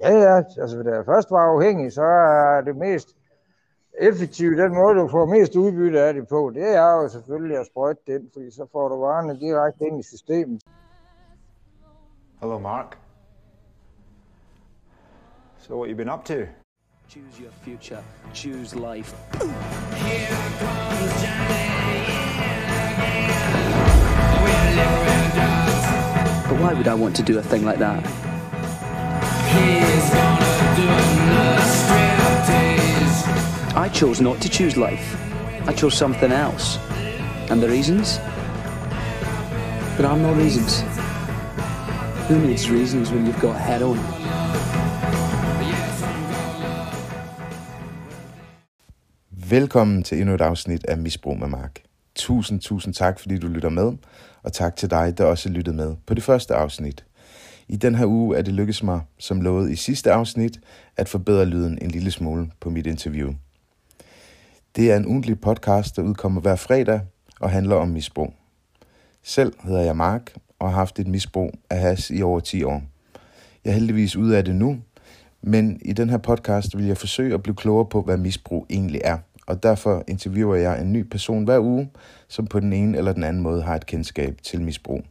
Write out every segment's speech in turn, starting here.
Ja, ja, altså da jeg først var afhængig, så er det mest effektive, den måde du får mest udbytte af det på, det er jo selvfølgelig at sprøjte den, fordi så får du varerne direkte ind i systemet. Hello, Mark. So, what you been up to? Choose your future. Choose life. But why would I want to do a thing like that? I chose not to choose life. I chose something else. And the reasons? There are no reasons. Who needs reasons when you've got heroin? Velkommen til endnu et afsnit af Misbrug med Mark. Tusind, tusind tak, fordi du lytter med, og tak til dig, der også lyttede med på det første afsnit. I den her uge er det lykkedes mig, som lovet i sidste afsnit, at forbedre lyden en lille smule på mit interview. Det er en ugentlig podcast, der udkommer hver fredag og handler om misbrug. Selv hedder jeg Mark og har haft et misbrug af has i over 10 år. Jeg er heldigvis ude af det nu, men i den her podcast vil jeg forsøge at blive klogere på, hvad misbrug egentlig er. Og derfor interviewer jeg en ny person hver uge, som på den ene eller den anden måde har et kendskab til misbrug.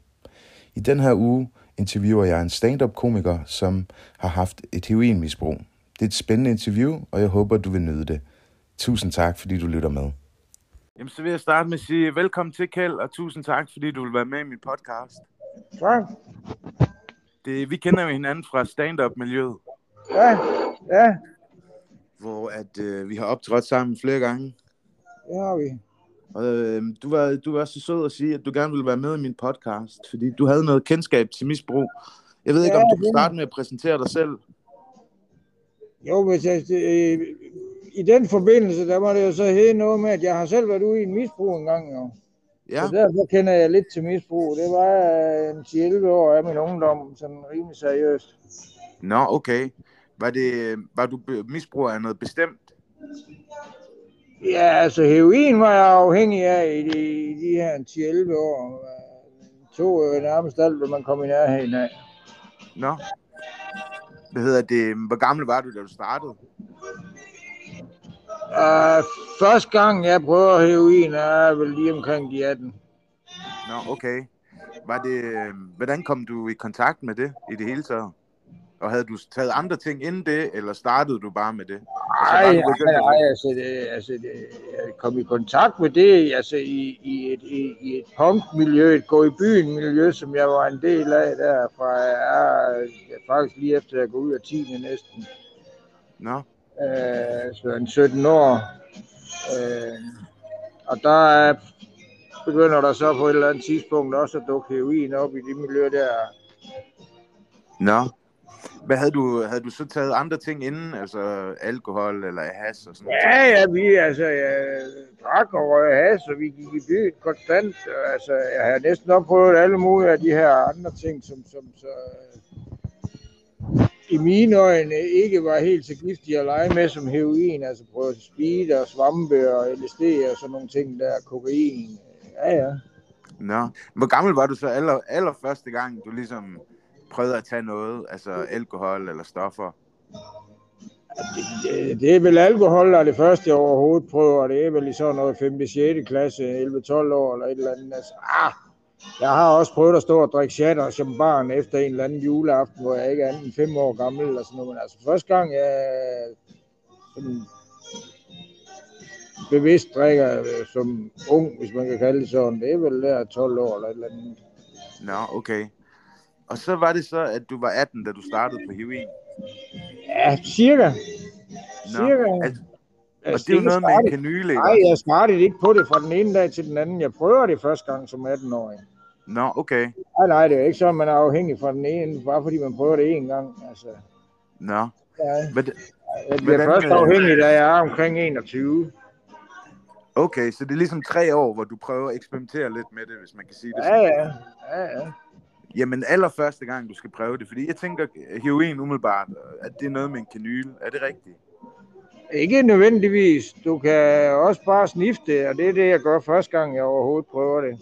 I den her uge interviewer jeg en stand-up-komiker, som har haft et heroinmisbrug. Det er et spændende interview, og jeg håber, du vil nyde det. Tusind tak, fordi du lytter med. Jamen, så vil jeg starte med at sige velkommen til, Kjeld, og tusind tak, fordi du vil være med i min podcast. Tak. Det, vi kender jo hinanden fra stand-up-miljøet, Ja, ja, hvor at, øh, vi har optrådt sammen flere gange. det har vi. Og øh, du, var, du var så sød at sige, at du gerne ville være med i min podcast, fordi du havde noget kendskab til misbrug. Jeg ved ikke, Ja, om du kan starte med at præsentere dig selv. Jo, hvis jeg, øh, i den forbindelse, der må det jo så hedde noget med, at jeg har selv været ude i en misbrug en gang, jo. Ja, Så derfor kender jeg lidt til misbrug. Det var øh, en 10-11 år af min ungdom, sådan rimelig seriøst. nå okay. Var, det, var du misbruger af noget bestemt? Ja, altså heroin var jeg afhængig af i de, i de her 10-11 år. Det tog jo nærmest alt, hvad man kom i nærheden af. Nå. Hvad hedder det? Hvor gammel var du, da du startede? Uh, første gang, jeg prøver heroin, er vel lige omkring de 18. Nå, okay. Var det, øh, hvordan kom du i kontakt med det i det hele taget? Og havde du taget andre ting inden det, eller startede du bare med det? Nej, du nej, altså, det, altså det, jeg kom i kontakt med det altså, i, i, et, i, i et punkmiljø, et gå i byen miljø, som jeg var en del af der fra jeg er faktisk lige efter at gå ud af 10. næsten, Nå, øh, så en 17 år. Øh, og der er, begynder der så på et eller andet tidspunkt også at dukke heroin op i det miljø der. nå. Hvad havde du, havde du så taget andre ting inden? Altså alkohol eller has og sådan noget? Ja, ja, vi altså, jeg drak og røg has, og vi gik i byen konstant. Altså, jeg har næsten opprøvet alle mulige af de her andre ting, som, som så, i mine øjne ikke var helt så giftige at lege med som heroin. Altså prøve speed og svampe og LSD og sådan nogle ting der, kokain. Ja, ja. Nå. Hvor gammel var du så aller, aller første gang, du ligesom prøvede at tage noget? Altså alkohol eller stoffer? Det, det er vel alkohol, der er det første, jeg overhovedet prøver. Det er vel i sådan noget 5. 6. klasse, 11-12 år eller et eller andet. Altså, ah, jeg har også prøvet at stå og drikke shatter som barn efter en eller anden juleaften, hvor jeg ikke er anden 5 år gammel eller sådan noget. Men altså første gang, jeg sådan bevidst drikker øh, som ung, hvis man kan kalde det sådan, det er vel der 12 år eller et eller andet. Nå, okay. Og så var det så, at du var 18, da du startede på heroin? Ja, cirka. Nå. Cirka. Altså, og Altså, det er jo noget med en kanyle, ikke Nej, jeg startede ikke på det fra den ene dag til den anden. Jeg prøver det første gang som 18-årig. Nå, okay. Nej, nej, det er ikke sådan, man er afhængig fra den ene, bare fordi man prøver det en gang. Altså, Nå. ja, Men, det- jeg bliver Hvordan, først øh, afhængig, da jeg er omkring 21. okay, så det er ligesom tre år, hvor du prøver at eksperimentere lidt med det, hvis man kan sige det Ja, sådan. ja. ja, ja. Jamen allerførste gang, du skal prøve det, fordi jeg tænker, heroin umiddelbart, at det er noget med en kanyle. Er det rigtigt? Ikke nødvendigvis. Du kan også bare snifte det, og det er det, jeg gør første gang, jeg overhovedet prøver det.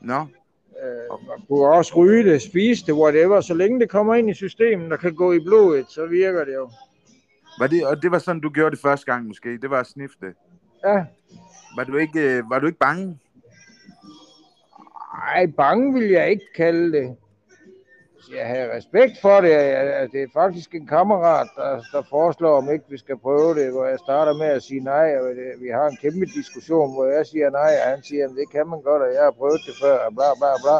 Nå, Øh, man kunne også ryge det, spise det, whatever. Så længe det kommer ind i systemet og kan gå i blodet, så virker det jo. Var det, og det var sådan, du gjorde det første gang måske? Det var at snifte. Ja, Var du ikke, øh, var du ikke bange? Nej, bange vil jeg ikke kalde det. Jeg har respekt for det. Det er faktisk en kammerat, der, der foreslår, om ikke vi skal prøve det, hvor jeg starter med at sige nej, og vi har en kæmpe diskussion, hvor jeg siger nej, og han siger, at det kan man godt, og jeg har prøvet det før, og bla bla bla.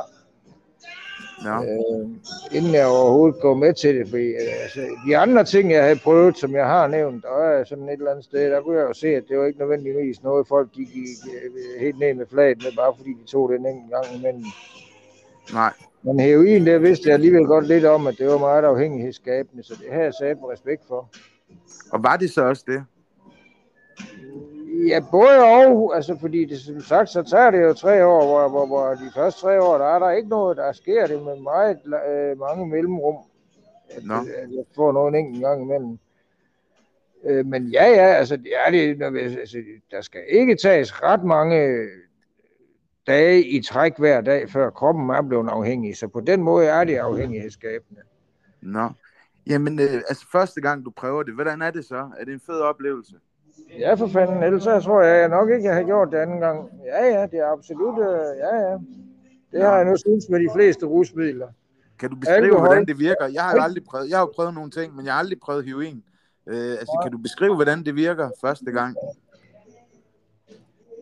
Nå. øh, inden jeg overhovedet går med til det. Fordi, øh, altså, de andre ting, jeg havde prøvet, som jeg har nævnt, og er sådan et eller andet sted, der kunne jeg jo se, at det var ikke nødvendigvis noget, folk gik i, øh, helt ned med flaget med, bare fordi de tog den enkelt gang imellem. Nej. Men heroin, der vidste jeg alligevel godt lidt om, at det var meget afhængighedsskabende, så det har jeg sat respekt for. Og var det så også det? Ja, både og, altså fordi det, som sagt, så tager det jo tre år, hvor, hvor, hvor de første tre år, der er der ikke noget, der sker det med meget øh, mange mellemrum. At, Nå. at jeg får noget en enkelt gang imellem. Øh, men ja, ja, altså, det er det, når vi, altså, der skal ikke tages ret mange dage i træk hver dag, før kroppen er blevet afhængig. Så på den måde er det afhængighedsskabende. Nå. Jamen, øh, altså første gang du prøver det, hvordan er det så? Er det en fed oplevelse? Ja, for fanden. Ellers så tror jeg nok ikke, jeg har gjort det anden gang. Ja, ja, det er absolut. Øh, ja, ja. Det har jeg nu synes med de fleste rusmidler. Kan du beskrive, Alkohol. hvordan det virker? Jeg har aldrig prøvet, jeg har prøvet nogle ting, men jeg har aldrig prøvet heroin. Øh, altså, kan du beskrive, hvordan det virker første gang?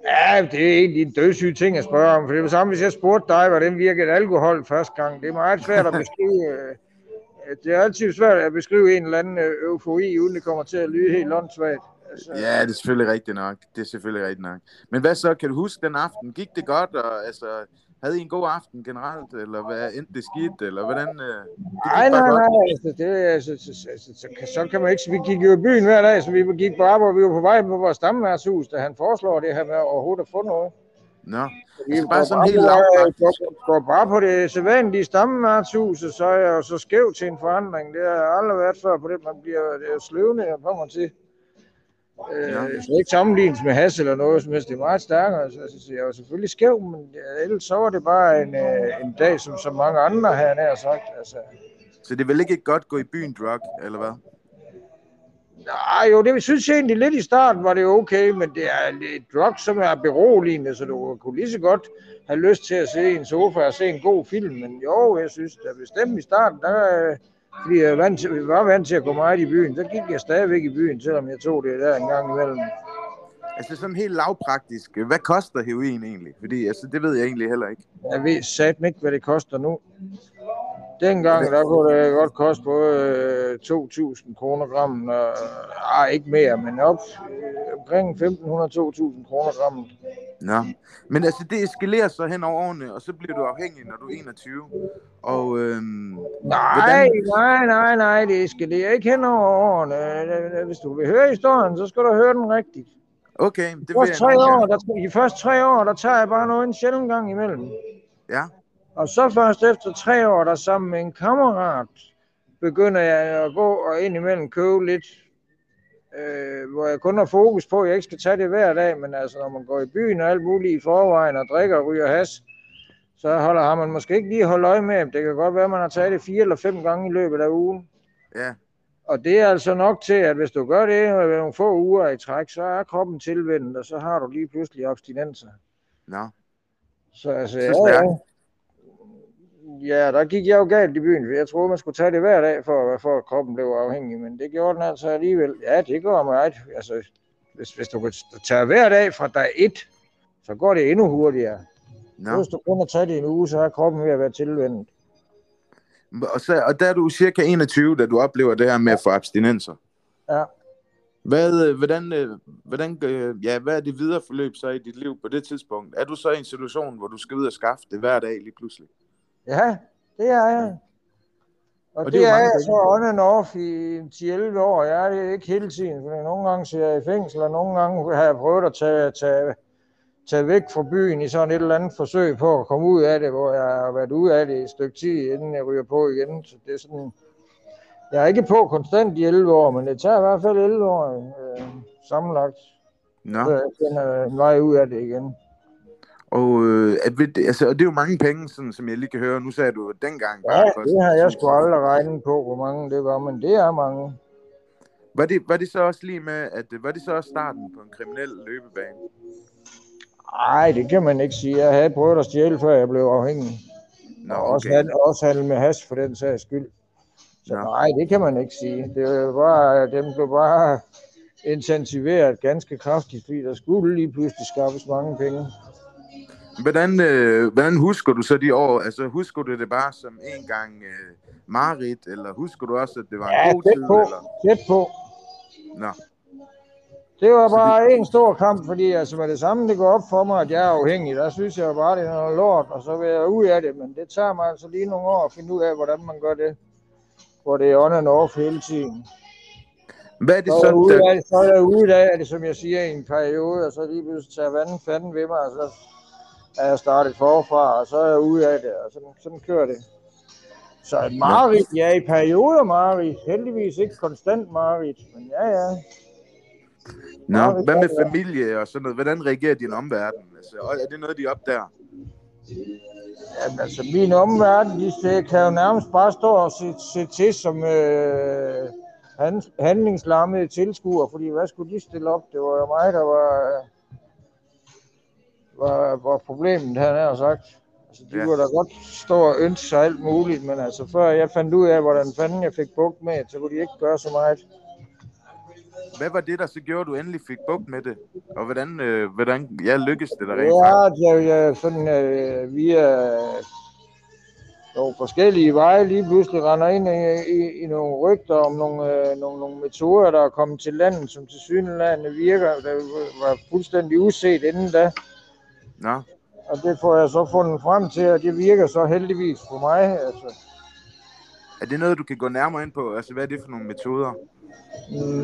Ja, det er egentlig en dødssyg ting at spørge om. For det er det samme, hvis jeg spurgte dig, hvordan virkede alkohol første gang. Det er meget svært at beskrive. øh, Det er altid svært at beskrive en eller anden øh, eufori, uden det kommer til at lyde helt åndssvagt. Altså, Ja, det er selvfølgelig rigtigt nok. Det er selvfølgelig rigtigt nok. Men hvad så? Kan du huske den aften? Gik det godt? Og, altså, havde I en god aften generelt? Eller hvad, endte det skidt? Eller hvordan? Øh, Nej, bare nej, godt? nej. Altså, det, altså, så, så, så, så, kan- så kan man ikke... Vi gik jo i byen hver dag, så vi gik på arbejde. Vi var på vej på vores stamværtshus, da han foreslår det her med overhovedet at få noget. Nå, Vi Altså, bare sådan helt lavpraktisk. går, går bare på det sædvanlige stammeværtshus, og så er jeg jo så skæv til en forandring. Det har jeg aldrig været før på det. Man bliver det sløvende, jeg kommer til. Øh, Ja. Så ikke sammenlignes med has eller noget som helst. Det er meget stærkere. Så, så, så jeg var selvfølgelig skæv, men ellers så var det bare en, øh, en dag, som så mange andre her nær sagt. Altså, så det vel ikke godt gå i byen drug, eller hvad? Nej, jo, det synes jeg egentlig lidt i starten var det okay, men det er et drug, som er beroligende, så du kunne lige så godt have lyst til at i en sofa og se en god film. Men jo, jeg synes da bestemt i starten, der, øh, fordi jeg vant til, vi var vant til at gå meget i byen, så gik jeg stadigvæk i byen, selvom jeg tog det der en gang imellem. Altså sådan helt lavpraktisk. Hvad koster heroin egentlig? Fordi altså, det ved jeg egentlig heller ikke. Jeg ved satme ikke, hvad det koster nu. Dengang, der kunne det godt koste både øh, 2.000 kroner grammen, og ah, ikke mere, men op øh, omkring 1.500-2.000 kroner grammen. Nå. Men altså, det eskalerer så hen over årene, og så bliver du afhængig, når du er 21. Og øhm, Nej, nej, nej, nej, det skal det ikke hen over årene. Øh, Hvis du vil høre historien, så skal du høre den rigtigt. okay, det De vil jeg tre år, der, de første tre år, der tager jeg bare noget en sjældent gang imellem. Ja, Og så først efter tre år, der sammen med en kammerat, begynder jeg at gå og indimellem købe lidt, øh, hvor jeg kun har fokus på, at jeg ikke skal tage det hver dag, men altså når man går i byen og alt muligt i forvejen og drikker og ryger has, så holder har man måske ikke lige holdt øje med, det kan godt være, at man har taget det fire eller fem gange i løbet af ugen. ja. Og det er altså nok til, at hvis du gør det med nogle få uger i træk, så er kroppen tilvendt, og så har du lige pludselig abstinenser. Nå. Så altså, Så ja. Ja, der gik jeg jo galt i byen, jeg troede, man skulle tage det hver dag, for, for at kroppen blev afhængig, men det gjorde den altså alligevel. Ja, det går meget. Altså, hvis, hvis du kan tage hver dag fra dag 1, så går det endnu hurtigere. Nå. Hvis du kun har taget det en uge, så er kroppen ved at være tilvendt. Og, så, og der er du cirka 21, da du oplever det her med at få abstinenser. Ja. Hvad, øh, hvordan, øh, hvordan, øh, ja, hvad er det videre forløb så i dit liv på det tidspunkt? Er du så i en situation, hvor du skal ud og skaffe det hver dag lige pludselig? Ja, det er jeg. Og, Og og det det, er jeg så on and off i 10-11 år. Jeg er det ikke hele tiden, for nogle gange sidder jeg i fængsel, og nogle gange har jeg prøvet at tage, tage, tage væk fra byen i sådan et eller andet forsøg på at komme ud af det, hvor jeg har været ude af det et stykke tid, inden jeg ryger på igen. Så det er sådan, jeg er ikke på konstant i 11 år, men det tager i hvert fald 11 år øh, sammenlagt, Nå. før jeg finder en vej ud af det igen. Og, øh, at, altså, og det er jo mange penge, sådan, som jeg lige kan høre. Nu sagde du, dengang... Ja, bare kostede det har jeg 1000. sgu aldrig regnet på, hvor mange det var, men det er mange. Var det, var det så også lige med, at var det så også starten på en kriminel løbebane? Nej, det kan man ikke sige. Jeg havde prøvet at stjæle, før jeg blev afhængig. Nå, og også, okay. handle, også handle med hash for den sags skyld. Så Nå. nej, det kan man ikke sige. Det var den blev bare intensiveret ganske kraftigt, fordi der skulle lige pludselig skaffes mange penge. Hvordan, øh, hvordan husker du så de år? Altså, husker du det bare som en gang øh, Marit, eller husker du også, at det var en Ja, god tid? på, Eller? tæt på. Nå, Det var bare en stor kamp, fordi altså med det samme, det går op for mig, at jeg er afhængig. Der synes jeg bare, det er noget lort, og så vil jeg ud af det. Men det tager mig altså lige nogle år at finde ud af, hvordan man gør det. Hvor det er on and off hele tiden. hvad er det Så ude der, det, så er jeg ude af det, som jeg siger, i en periode, og så lige pludselig tager vandet fanden ved mig, og så er jeg startet forfra, og så er jeg ude af det, og sådan, sådan kører det. Så et mareridt, ja, i perioder mareridt. Heldigvis ikke konstant mareridt, men ja, ja. Nå, hvad med familie og sådan noget? Hvordan reagerer din omverden? Altså, er det noget, de opdager? Jamen, altså, min omverden, de kan jo nærmest bare stå og se, se til som øh, han, handlingslammede tilskuere, fordi hvad skulle de stille op? Det var jo mig, der var, var, var problemet, han har sagt. Altså, de Ja. kunne da godt stå og ønske sig alt muligt, men altså, før jeg fandt ud af, hvordan fanden jeg fik bugt med, så kunne de ikke gøre så meget. Hvad var det, der så gjorde, at du endelig fik bugt med det? Og hvordan, øh, hvordan ja, lykkedes det der rent faktisk? Ja, jeg, jeg sådan øh, via nogle forskellige veje lige pludselig render ind i, i, i nogle rygter om nogle, øh, nogle, nogle metoder, der er kommet til landet, som til synligheden virker, der var fuldstændig uset inden da. Nå, Og det får jeg så fundet frem til, og det virker så heldigvis for mig. Altså, er det noget, du kan gå nærmere ind på? Altså, hvad er det for nogle metoder?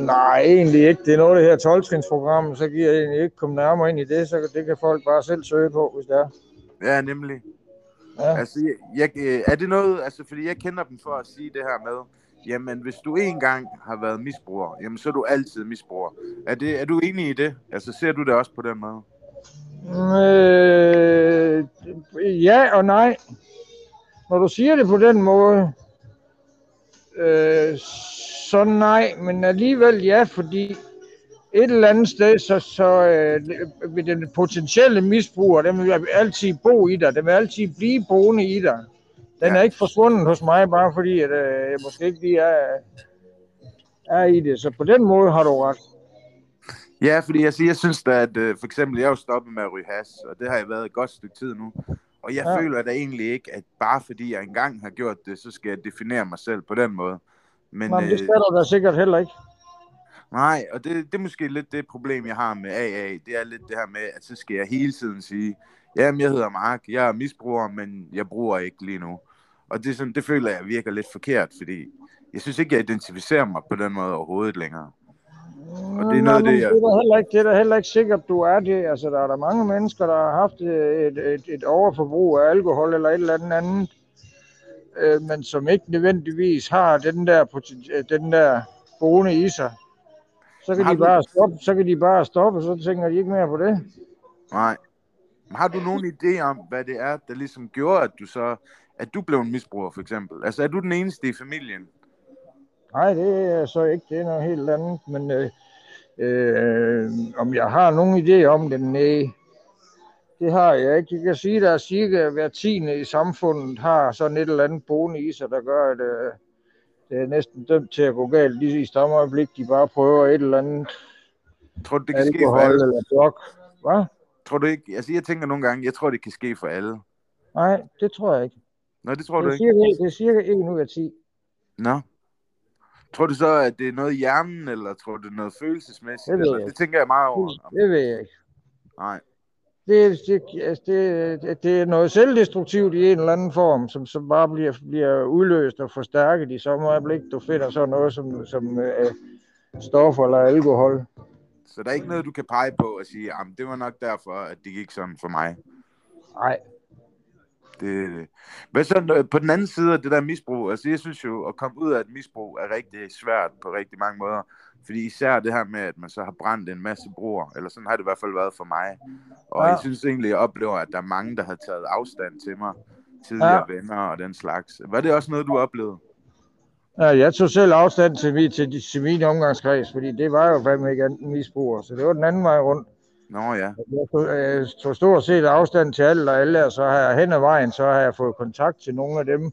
nej, egentlig ikke. Det er noget af det her 12 så giver jeg egentlig ikke komme nærmere ind i det, så det kan folk bare selv søge på, hvis det er. Ja, nemlig. Ja. Altså, jeg, jeg, øh, er det noget, altså, fordi jeg kender dem for at sige det her med, jamen, hvis du en gang har været misbruger, jamen, så er du altid misbruger. Er, det, er du enig i det? Altså, ser du det også på den måde? Øh, ja og nej. Når du siger det på den måde, øh, så nej, men alligevel ja, fordi et eller andet sted, så, så øh, vil den potentielle misbruger, den vil altid bo i dig, den vil altid blive boende i dig. Den Ja. er ikke forsvundet hos mig, bare fordi at, øh, jeg måske ikke lige er, er i det. Så på den måde har du ret. Ja, fordi jeg, siger, jeg synes da, at øh, for eksempel, jeg er jo stoppet med at ryge has, og det har jeg været et godt stykke tid nu. Og jeg Ja. føler da egentlig ikke, at bare fordi jeg engang har gjort det, så skal jeg definere mig selv på den måde. Men, Men det øh, skal du da sikkert heller ikke. Nej, og det, det er måske lidt det problem, jeg har med AA. Det er lidt det her med, at så skal jeg hele tiden sige, jamen jeg hedder Mark, jeg er misbruger, men jeg bruger ikke lige nu. Og det, er sådan, det føler jeg virker lidt forkert, fordi jeg synes ikke, jeg identificerer mig på den måde overhovedet længere. Og det er noget af det, det, jeg... er da heller ikke, det er da heller ikke sikkert, du er det. Altså, der er der mange mennesker, der har haft et, et, et overforbrug af alkohol eller et eller andet andet, øh, men som ikke nødvendigvis har den der, øh, den der boende i sig. Så kan, Har de du- bare stoppe, så kan de bare stoppe, og så tænker de ikke mere på det. Nej. Har du nogen idé om, hvad det er, der ligesom gjorde, at du så, at du blev en misbruger, for eksempel? Altså, er du den eneste i familien? Nej, det er så ikke. Det er noget helt andet. Men øh, øh, om jeg har nogen idé om det? Nej. Det har jeg ikke. Jeg kan sige, at der er cirka hver tiende i samfundet har sådan et eller andet boende i sig, der gør, at øh, det er næsten dømt til at gå galt. Lige i samme øjeblik, de bare prøver et eller andet Tror du, det kan ske for alkohol alle? eller drug. Hvad? Tror du ikke? Altså, jeg tænker nogle gange, jeg tror, det kan ske for alle. Nej, det tror jeg ikke. Nå, det tror Det du ikke? cirka, det er cirka 1 ud af 10. Nå. Tror du så, at det er noget i hjernen, eller tror du, det er noget følelsesmæssigt? Det ved eller? jeg det tænker jeg meget over. Det ved jeg ikke. Nej. det, det, altså, det, det, det er noget selvdestruktivt i en eller anden form, som, som bare bliver, bliver udløst og forstærket i samme øjeblik, du finder sådan noget som, som øh, stoffer eller alkohol. Så der er ikke noget, du kan pege på og sige, at det var nok derfor, at det gik sådan for mig. Nej, Det, hvad så på den anden side af det der misbrug? Altså, jeg synes jo, at komme ud af et misbrug er rigtig svært på rigtig mange måder. Fordi især det her med, at man så har brændt en masse broer, eller sådan har det i hvert fald været for mig. Og Ja. jeg synes egentlig, jeg oplever, at der er mange, der har taget afstand til mig. Tidligere ja. venner og den slags. Var det også noget, du oplevede? Ja, jeg tog selv afstand til, til, til min omgangskreds, fordi det var jo fandme ikke andet misbrugere, så det var den anden vej rundt. Nå ja. Jeg tog, jeg tog stort set afstand til alle og alle, og så har jeg hen ad vejen, så har jeg fået kontakt til nogle af dem,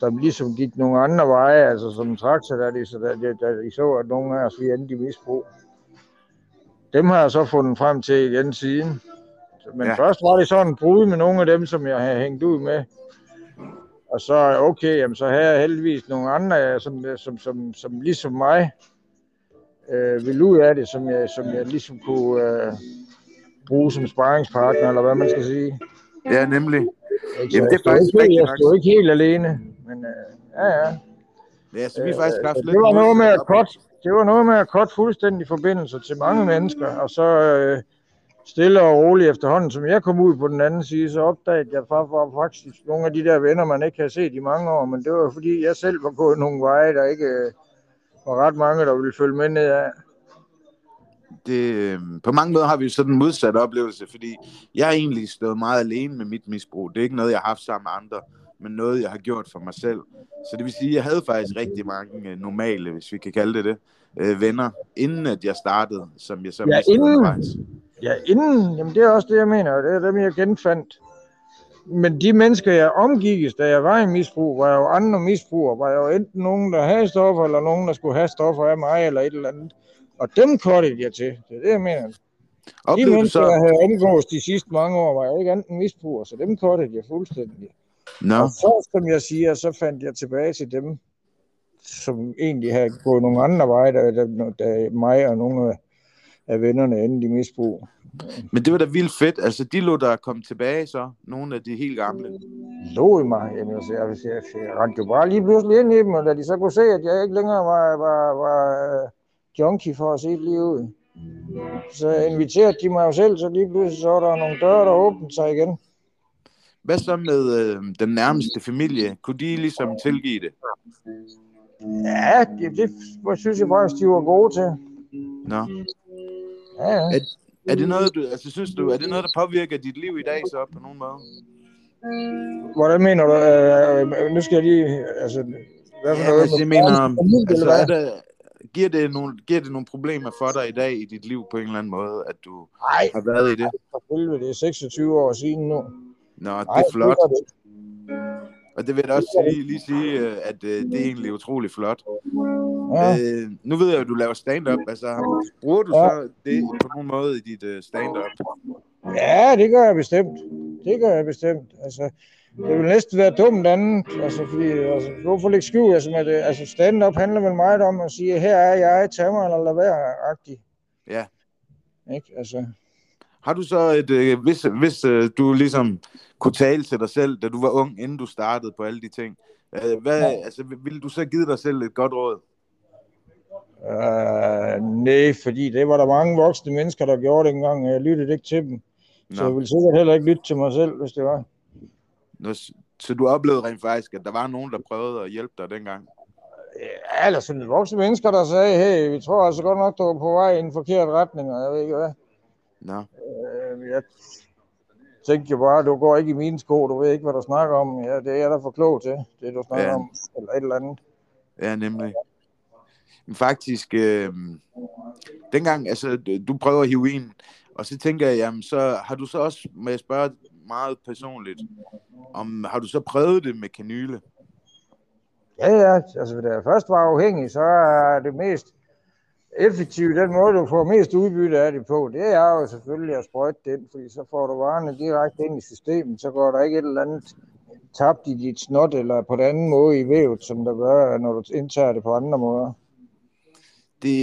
der ligesom gik nogle andre veje, altså som traktor, der de, så der, der, der de så, at nogle af os vi endte i misbrug. Dem har jeg så fundet frem til igen siden. Men ja. først var det sådan en brud med nogle af dem, som jeg havde hængt ud med. Og så, okay, jamen, så havde jeg heldigvis nogle andre, som, som, som, som ligesom mig, øh, ville ud af det, som jeg, som jeg ligesom kunne øh, bruge som sparringspartner, eller hvad man skal sige. Ja, nemlig. Ikke? Jamen, det er faktisk ikke, jeg stod ikke helt alene, men øh, ja, ja. Ja, så vi har faktisk haft lidt... det var noget med at cut, det var noget med at cut fuldstændig forbindelser til mange mennesker, og så øh, stille og roligt efterhånden, som jeg kom ud på den anden side, så opdagede jeg fa- faktisk nogle af de der venner, man ikke havde set i mange år, men det var fordi, jeg selv var gået nogle veje, der ikke øh, var ret mange, der ville følge med ned af. det, øh, på mange måder har vi sådan en modsatte oplevelse, fordi jeg har egentlig stået meget alene med mit misbrug. Det er ikke noget, jeg har haft sammen med andre, men noget, jeg har gjort for mig selv. Så det vil sige, at jeg havde faktisk rigtig mange øh, normale, hvis vi kan kalde det det, øh, venner, inden at jeg startede, som jeg så Ja, inden. undervejs. Ja, inden, jamen det er også det, jeg mener, og det er dem, jeg genfandt. Men de mennesker, jeg omgikkes, da jeg var i misbrug, var jo andre misbrugere, var jo enten nogen, der havde stoffer, eller nogen, der skulle have stoffer af mig, eller et eller andet. Og dem kottede jeg til. Det er det, jeg mener. De Oplevede du mennesker, jeg så... havde omgås de sidste mange år, var jo ikke andet misbrugere, så dem kottede jeg fuldstændig. Nå, Og så, som jeg siger, så fandt jeg tilbage til dem, som egentlig havde gået nogle andre veje, da, da, da mig og nogle af- af vennerne endte i misbrug. Men det var da vildt fedt. Altså, de lå der kom tilbage så, nogle af de helt gamle. lå i mig. Jamen, altså, jeg, jeg, jeg rendte jo bare lige pludselig ind i dem, og da de så kunne se, at jeg ikke længere var, var, var øh, junkie for at se et liv ud, så inviterede de mig jo selv, så lige pludselig så var der nogle døre, der åbnede sig igen. Hvad så med øh, den nærmeste familie? Kunne de ligesom tilgive det? Ja, det, det synes jeg faktisk, de var gode til. Nå. Ja, ja. Er, er det noget, du, altså synes du, er det noget, der påvirker dit liv i dag så på nogen måde? Hvordan mener du? Øh, nu skal jeg lige... Altså, hvad for Ja, noget? altså, jeg mener, altså, er det, giver, det nogle, giver det nogle problemer for dig i dag i dit liv på en eller anden måde, at du Nej, har været i det? helvede, det er 26 år siden nu. Nå, det Nej, er flot. det. Og det vil jeg da også lige, lige sige, øh, at øh, det er egentlig utrolig flot. Ja. Øh, nu ved jeg, at du laver stand-up. Altså, bruger du Ja. så det på nogen måde i dit øh, stand-up? Ja, det gør jeg bestemt. Det gør jeg bestemt. Altså, det vil næsten være dumt andet. Altså, fordi, altså, hvorfor lægge skjul? Altså, med det, altså stand-up handler vel meget om at sige, her er jeg, tag mig eller lad være, agtig. Ja. Ikke? Altså, Har du så et, øh, hvis, hvis øh, du ligesom kunne tale til dig selv, da du var ung, inden du startede på alle de ting, øh, hvad, altså, ville du så give dig selv et godt råd? øh, nej, fordi det var der mange voksne mennesker, der gjorde det engang, og jeg lyttede ikke til dem. Så jeg Nå. ville sikkert heller ikke lytte til mig selv, hvis det var. Nå, Så du oplevede rent faktisk, at der var nogen, der prøvede at hjælpe dig dengang? Ja, eller sådan voksne mennesker, der sagde, hey, vi tror altså godt nok, du er på vej i en forkert retning, og jeg ved ikke hvad. Nå. Øh, jeg tænkte jo bare, du går ikke i mine sko, du ved ikke, hvad du snakker om. Ja, det er jeg da for klog til, det du snakker Ja. om, eller et eller andet. Ja, nemlig. Men faktisk, øh, dengang, altså, du prøver heroin, og så tænker jeg, jamen, så har du så også, må jeg spørge meget personligt, om har du så prøvet det med kanyle? Ja, ja, altså da jeg først var afhængig, så er det mest effektive, den måde, du får mest udbytte af det på, det er jo selvfølgelig at sprøjte den, fordi så får du varerne direkte ind i systemet, så går der ikke et eller andet tabt i dit snot, eller på den anden måde i vævet, som der gør, når du indtager det på andre måder. Det,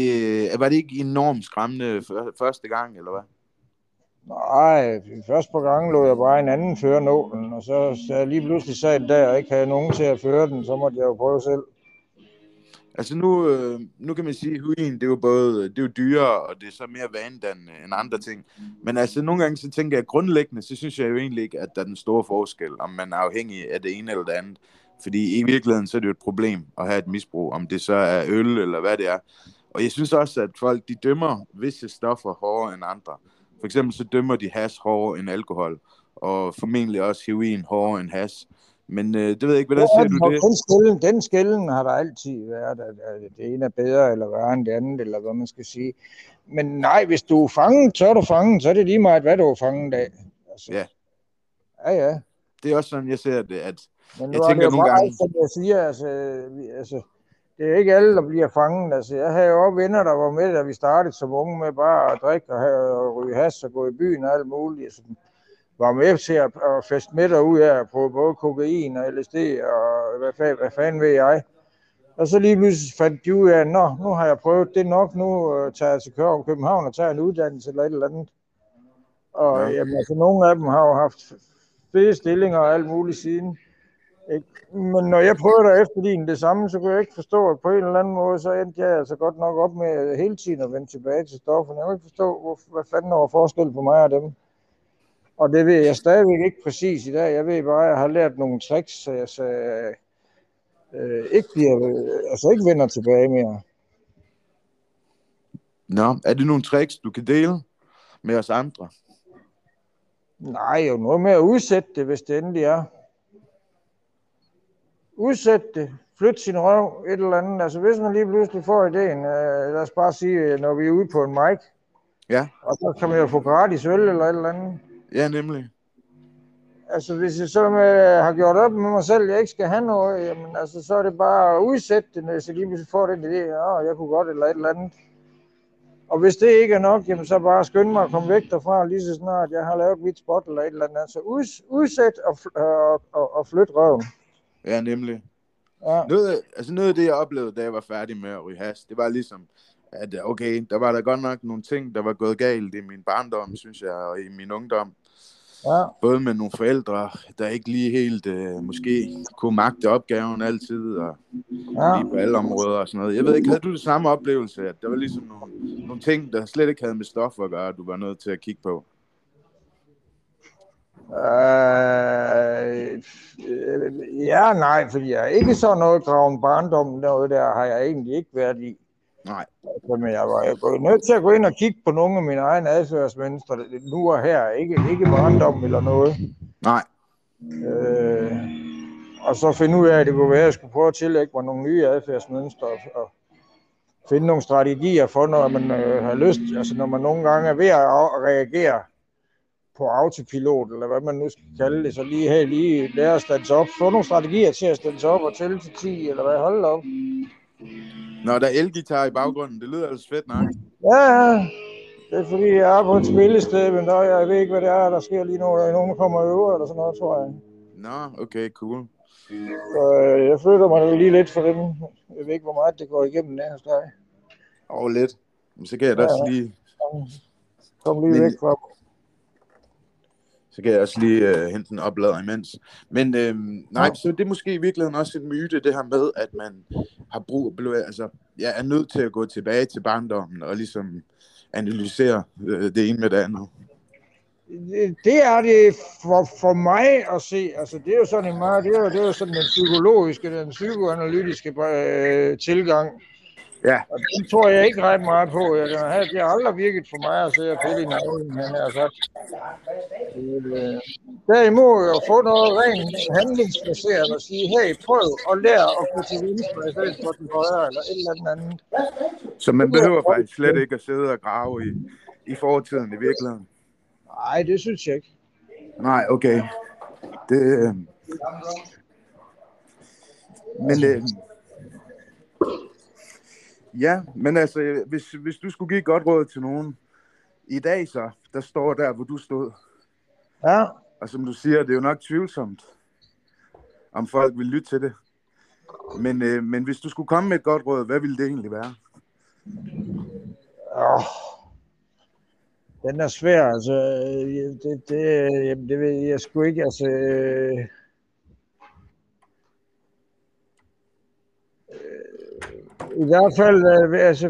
øh, var det ikke enormt skræmmende for, første gang, eller hvad? Nej, først på gangen lå jeg bare en anden føre nålen, og så, så jeg lige pludselig sad der og ikke havde nogen til at føre den, så måtte jeg jo prøve selv. Altså nu, øh, nu kan man sige, at heroin, det er jo både det er jo dyrere, og det er så mere vanedannende end andre ting. Men altså nogle gange så tænker jeg grundlæggende, så synes jeg jo egentlig ikke, at der er den store forskel, om man er afhængig af det ene eller det andet. Fordi i virkeligheden så er det jo et problem at have et misbrug, om det så er øl eller hvad det er. Og jeg synes også, at folk de dømmer visse stoffer hårdere end andre. For eksempel så dømmer de has hårdere end alkohol, og formentlig også heroin hårdere end has. Men øh, det ved jeg ikke, hvordan ser du det? Den skælden, den skælden har der altid været, at, at det ene er bedre eller værre end det andet, eller hvad man skal sige. Men nej, hvis du er fanget, så er du fanget, så er det lige meget, hvad du er fanget af. Altså, Ja. Ja, ja. Det er også sådan, jeg ser det, at Men Jeg er tænker det nogle gange- som jeg siger, altså, vi, altså, det er ikke alle, der bliver fanget. Altså, jeg havde jo også venner, der var med, da vi startede som unge med bare at drikke og, have, og ryge has og gå i byen og alt muligt. Altså, var med til at, at feste med ud af at prøve både kokain og LSD og hvad, fa- hvad fanden ved jeg. Og så lige pludselig fandt de ud af, nå, nu har jeg prøvet det nok, nu øh, tager jeg til København- København og tager en uddannelse eller et eller andet. Og ja. jamen, altså, nogle af dem har jo haft fede stillinger og alt muligt siden. Ikke? Men når jeg prøvede at efterligne det samme, så kunne jeg ikke forstå, at på en eller anden måde, så endte jeg altså godt nok op med hele tiden at vende tilbage til stofferne. Jeg kunne ikke forstå, hvor, hvad fanden der var forskel på mig og dem. Og det ved jeg stadigvæk ikke præcis i dag. Jeg ved bare, at jeg har lært nogle tricks, så jeg så, øh, ikke, bliver, altså ikke vender tilbage mere. Nå, er det nogle tricks, du kan dele med os andre? Nej, jo noget med at udsætte det, hvis det endelig er. Udsætte det. Flyt sin røv, et eller andet. Altså hvis man lige pludselig får ideen, øh, lad os bare sige, øh, når vi er ude på en mic, Ja, og så kan man jo få gratis øl eller et eller andet. Ja nemlig. Altså hvis jeg så med, har gjort op med mig selv, at jeg ikke skal have noget, jamen altså så er det bare at udsætte det, når jeg så lige pludselig får den idé, at jeg kunne godt eller et eller andet. Og hvis det ikke er nok, jamen så bare skynde mig at komme væk derfra, lige så snart jeg har lavet mit spot eller et eller andet. Altså uds, udsæt og, fl- og, og, og flyt røven. Ja, nemlig. Ja. Noget, altså noget af det, jeg oplevede, da jeg var færdig med at ryge hash, det var ligesom, at øh, okay, der var der godt nok nogle ting, der var gået galt i min barndom, synes jeg, og i min ungdom. Ja. Både med nogle forældre, der ikke lige helt øh, måske kunne magte opgaven altid, og Ja. lige på alle områder og sådan noget. Jeg ved ikke, havde du det samme oplevelse, at der var ligesom nogle, nogle ting, der slet ikke havde med stoffer at gøre, du var nødt til at kigge på? Øh, øh, ja, nej, fordi jeg er ikke så noget graven barndom, noget der har jeg egentlig ikke været i. Nej. Altså, men jeg var, jeg var nødt til at gå ind og kigge på nogle af mine egne adfærdsmønstre, nu og her, ikke, ikke barndom eller noget. Nej. Øh, og så finde ud af, at det kunne være, at jeg skulle prøve at tillægge mig nogle nye adfærdsmønstre og, og finde nogle strategier for, når man øh, har lyst, altså når man nogle gange er ved at reagere på autopilot, eller hvad man nu skal kalde det, så lige her lige lære at stands op. Få nogle strategier til at stands op og tælle til 10, eller hvad, hold op. Når der er elgitar i baggrunden, det lyder altså fedt nok. Ja, ja. Det er fordi, jeg er på et spillested, men der, jeg ved ikke, hvad det er, der sker lige nu. Der er nogen, der kommer over, eller sådan noget, tror jeg. Nå, okay, cool. Så øh, jeg føler mig lige lidt for dem. Jeg ved ikke, hvor meget det går igennem der hos dig. Og lidt. Men så kan jeg da også lige, Kom lige Men- væk fra så kan jeg også lige øh, hente en oplader imens. Men øhm, nej, så det er måske i virkeligheden også en myte, det her med, at man har brug, altså, jeg er nødt til at gå tilbage til barndommen og ligesom analysere øh, det ene med det andet. Det- Det er det for, for mig at se. Altså, det er jo sådan en meget, det er jo, det er jo sådan den psykologiske, den psykoanalytiske øh, tilgang. Ja. Og den tror jeg ikke ret meget på. Jeg, har, det har aldrig virket for mig at se og pille i navlen, han har sagt. Øh, derimod at få noget rent handlingsbaseret og sige, hey, prøv at lære at gå til venstre i stedet for til højre, eller et eller andet. Så man behøver faktisk slet ikke at sidde og grave i, i fortiden i virkeligheden. Nej, det synes jeg ikke. Nej, okay. Det, øh... Men øh... ja, men altså, hvis, hvis du skulle give et godt råd til nogen i dag så, der står der, hvor du stod, Ja, og som du siger, det er jo nok tvivlsomt, om folk vil lytte til det. Men, øh, men hvis du skulle komme med et godt råd, hvad ville det egentlig være? Åh, den er svær, altså. øh, Det, det, jamen, det ved jeg sgu ikke, altså. øh, I hvert fald, øh, altså,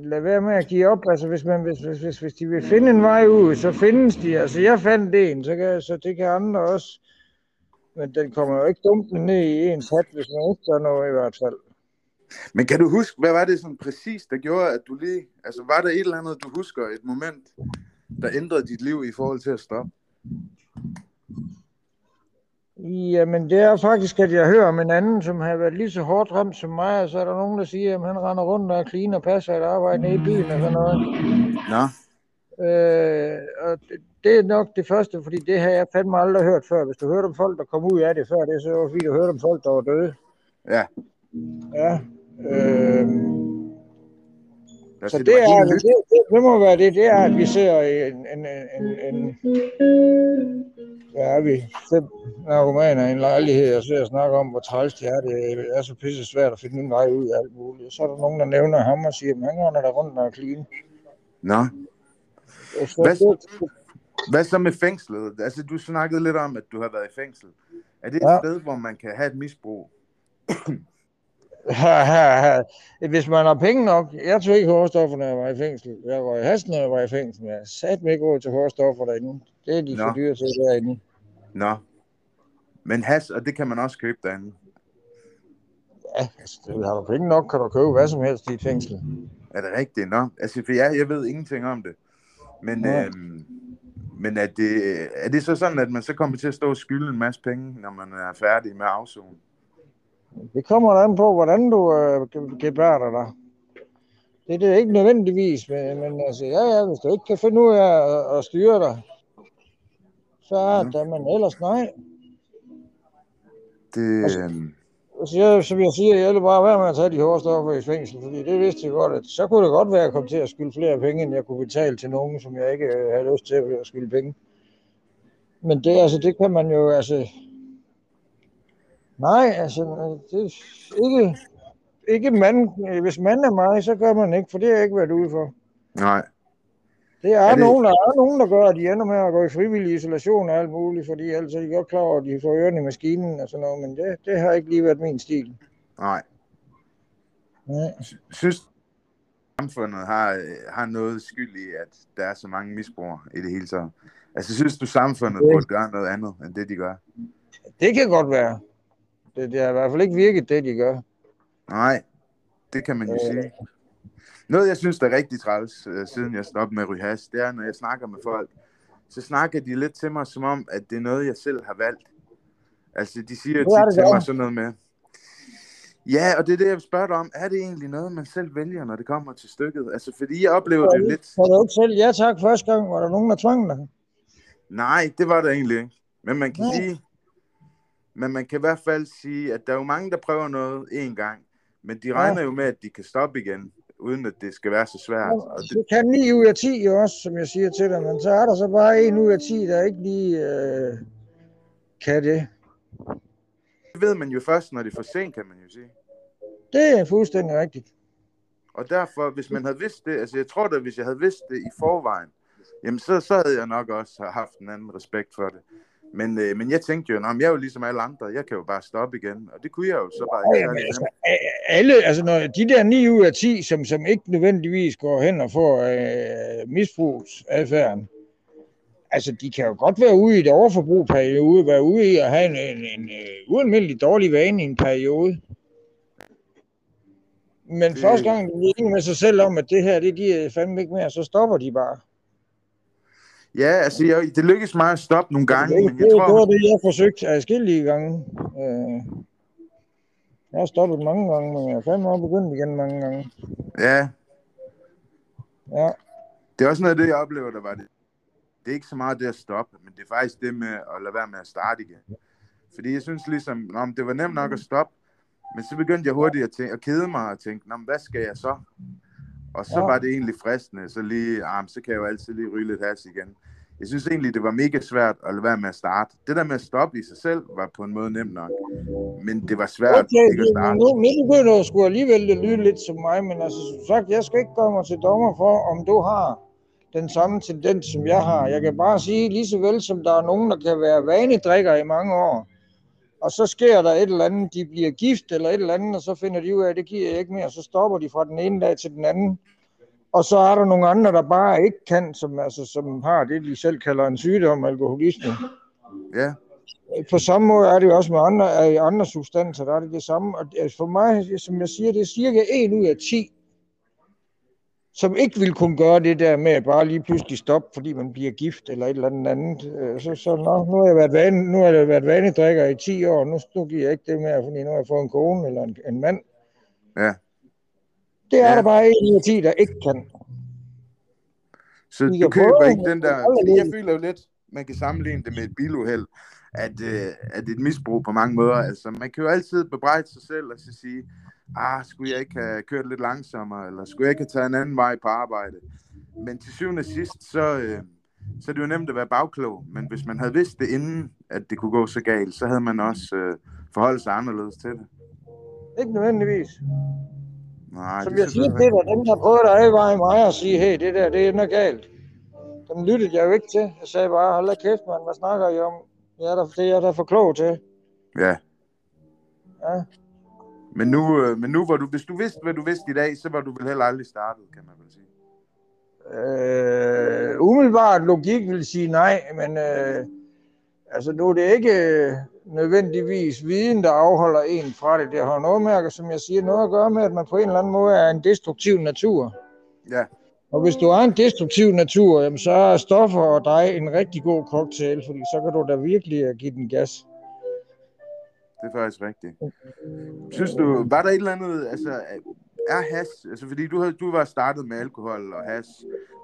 lad være med at give op. Altså, hvis, man, hvis, hvis, hvis, hvis de vil finde en vej ud, så findes de. Altså, jeg fandt en, så, kan, så det kan andre også. Men den kommer jo ikke dumt ned i en hat, hvis man ikke gør noget i hvert fald. Men kan du huske, hvad var det sådan præcis, der gjorde, at du lige... Altså, var der et eller andet, du husker, et moment, der ændrede dit liv i forhold til at stoppe? Jamen, det er faktisk, at jeg hører om en anden, som har været lige så hårdt ramt som mig, og så er der nogen, der siger, at han render rundt og er clean og passer et arbejde nede i byen og sådan noget. Nå, Øh, og det, det er nok det første, fordi det har jeg fandme aldrig hørt før. Hvis du hørte om folk, der kom ud af det før, det er så fordi du hørte om folk, der var døde. ja. Ja. Øh, Så det, er, det, det, det må være det, det er, at vi ser en, en, en, en hvad er vi, fem narkomaner i en lejlighed og sidder og snakker om, hvor træls det er. Det er så pisse svært at finde en vej ud af alt muligt. Så er der nogen, der nævner ham og siger, at han render der rundt og er clean. Nå, Så Hvad- det, hvad så med fængslet? Altså, du snakkede lidt om, at du har været i fængsel. Er det et Ja. sted, hvor man kan have et misbrug? Hvis man har penge nok, jeg tog ikke hårdstoffer, når jeg var i fængsel. Jeg var i hasten, når jeg var i fængsel, jeg satte mig ikke råd til hårdstoffer derinde. Det er de for dyre til derinde. Nå. Men has, og det kan man også købe derinde. Ja, altså, har du penge nok, kan du købe hvad som helst i et fængsel. Er det rigtigt? Nå, altså, for jeg, jeg ved ingenting om det. Men, Nej. øhm, men er, det, er det så sådan, at man så kommer til at stå og skylde en masse penge, når man er færdig med afsonen? Det kommer an på, hvordan du øh, ge- gebærder dig. Det er det ikke nødvendigvis, men, men altså, ja, ja, hvis du ikke kan finde ud af at, at styre dig, så er Ja. det, men ellers nej. Det, Altså- øhm, Altså, jeg, som jeg siger, jeg vil bare være med at tage de hårde stoffer i fængsel, fordi det vidste jeg godt, at så kunne det godt være, at jeg kom til at skylde flere penge, end jeg kunne betale til nogen, som jeg ikke øh, havde lyst til at skylde penge. Men det, altså, det kan man jo, altså... Nej, altså, det er ikke, ikke mand, hvis man er mig, så gør man ikke, for det har jeg ikke været ude for. nej. Det er, Er er det- det... Nogen, der er nogen, der gør, at de ender med at gå i frivillig isolation og alt muligt, fordi er de godt klar over, at de får ørerne i maskinen og sådan noget, men det, det har ikke lige været min stil. Nej. Nej. Synes samfundet har, har noget skyld i, at der er så mange misbrugere i det hele taget? Altså, synes du, samfundet Ja. burde gøre noget andet, end det, de gør? Det kan godt være. Det, det har i hvert fald ikke virket, det de gør. Nej, det kan man jo Øh. sige. Noget, jeg synes, der er rigtig træls, øh, siden jeg stoppede med hash, det er, når jeg snakker med folk, så snakker de lidt til mig, som om, at det er noget, jeg selv har valgt. Altså, de siger Det er tit det til mig sådan noget med, ja, og det er det, jeg vil spørge dig om, er det egentlig noget, man selv vælger, når det kommer til stykket? Altså, fordi jeg oplever det jo lidt, Kan du ikke selv ja tak første gang, var der nogen, der tvang dig? nej, det var der egentlig ikke. Men man kan Nej. sige, men man kan i hvert fald sige, at der er jo mange, der prøver noget en gang, men de regner jo med, at de kan stoppe igen, uden at det skal være så svært. Og det, Det kan 9 ud af 10 jo også, som jeg siger til dig, men så er der så bare 1 ud af 10, der ikke lige øh, kan det. det ved man jo først, når det er for sent, kan man jo sige. Det er fuldstændig rigtigt. Og derfor, hvis man havde vidst det, altså jeg tror da, hvis jeg havde vidst det i forvejen, jamen så, så havde jeg nok også haft en anden respekt for det. Men, øh, men jeg tænkte jo, at jeg er jo ligesom alle andre, jeg kan jo bare stoppe igen. Og det kunne jeg jo så bare Ja, ikke. men altså, alle, altså når de der 9 ud af 10, som, som ikke nødvendigvis går hen og får øh, misbrugsadfærden, altså de kan jo godt være ude i et overforbrugperiode, være ude i at have en, en, en, en ualmindelig dårlig vane i en periode. Men det... første gang de er enige med sig selv om, at det her, det giver fandme ikke mere, så stopper de bare. Ja, altså jeg, det lykkedes mig at stoppe nogle gange, det, men det, jeg det var tror, det, jeg forsøgte adskillige gange. Øh, jeg har stoppet mange gange, men jeg er fandme også begyndt igen mange gange. ja, Ja. det er også noget af det, jeg oplever, der var det. Det er ikke så meget det at stoppe, men det er faktisk det med at lade være med at starte igen. Fordi jeg synes ligesom, om det var nemt nok at stoppe, men så begyndte jeg hurtigt at, tænke, at kede mig og tænke, "Nå, men hvad skal jeg så? Og så Ja. var det egentlig fristende, så lige, ah, så kan jeg jo altid lige ryge lidt has igen. Jeg synes egentlig, det var mega svært at lade være med at starte. Det der med at stoppe i sig selv var på en måde nemt nok, men det var svært Okay, ikke at starte. nu, nu begynder du sgu alligevel at lyde lidt som mig, men altså som sagt, jeg skal ikke gøre mig til dommer for, om du har den samme tendens, som jeg har. Jeg kan bare sige, lige så vel som der er nogen, der kan være vanedrikker i mange år, og så sker der et eller andet, de bliver gift eller et eller andet, og så finder de ud af, at det giver jeg ikke mere, og så stopper de fra den ene dag til den anden. Og så er der nogle andre, der bare ikke kan, som, altså, som har det, de selv kalder en sygdom, alkoholisme. Ja, På samme måde er det jo også med andre, øh, andre substanser, der er det det samme. Og for mig, som jeg siger, det er cirka 1 ud af 10, som ikke vil kunne gøre det der med at bare lige pludselig stoppe, fordi man bliver gift eller et eller andet andet. Øh, Så, så nå, nu har jeg været, vane, nu har jeg været vanedrikker i 10 år, nu, nu giver jeg ikke det mere, fordi nu har jeg fået en kone eller en, en mand. ja. Det er Ja. der bare 1 ud af 10, der ikke kan. Så du kan køber prøve, ikke den der... Fordi jeg føler jo lidt, man kan sammenligne det med et biluheld, at, øh, at et misbrug på mange måder. Altså, man kan jo altid bebrejde sig selv og så sige, ah, skulle jeg ikke have kørt lidt langsommere, eller skulle jeg ikke have taget en anden vej på arbejde. Men til syvende og sidst, så, øh, så er det jo nemt at være bagklog. Men hvis man havde vidst det inden, at det kunne gå så galt, så havde man også øh, forholdt sig anderledes til det. Ikke nødvendigvis. Nej, Som det er jeg siger dig, dem der prøvede at advare mig og sige, hey, det der, det ender galt. Dem lyttede jeg jo ikke til. Jeg sagde bare, hold da kæft, mand, hvad snakker I om? Jeg er der, det er jeg der for klog til. Ja. Ja. Men nu, øh, men nu hvor du, hvis du vidste, hvad du vidste i dag, så var du vel heller aldrig startet, kan man vel sige. Øh, umiddelbart logik vil sige nej, men øh, altså nu er det ikke øh, nødvendigvis viden, der afholder en fra det. Det har noget med, som jeg siger, noget at gøre med, at man på en eller anden måde er en destruktiv natur. Ja, Og hvis du er en destruktiv natur, jamen, så er stoffer og dig en rigtig god cocktail, fordi så kan du da virkelig øh, give den gas. Det er faktisk rigtigt. Synes du, var der et eller andet, altså, er has, altså fordi du, havde, du var startet med alkohol og has,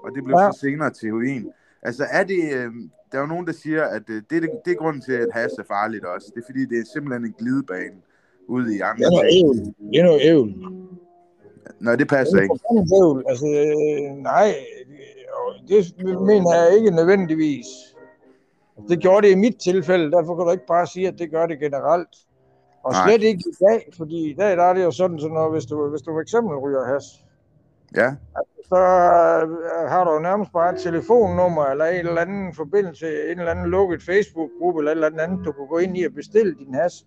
og det blev Ja. så senere til heroin. Altså er det, øh, der er jo nogen, der siger, at øh, det, er det, er grunden til, at has er farligt også. Det er fordi, det er simpelthen en glidebane ud i andre Det er noget ævl. Det er noget ævl. Nå, det passer Det ikke. er forbandet ævl. Altså, øh, nej, det mener jeg ikke nødvendigvis. Det gjorde det i mit tilfælde, derfor kan du ikke bare sige, at det gør det generelt. Og Nej. slet ikke i dag, fordi i dag der er det jo sådan, så når, hvis, du, hvis du for eksempel ryger has, Ja, så øh, har du nærmest bare et telefonnummer eller en eller anden forbindelse, en eller anden lukket Facebook-gruppe eller et eller andet, du kan gå ind i og bestille din has,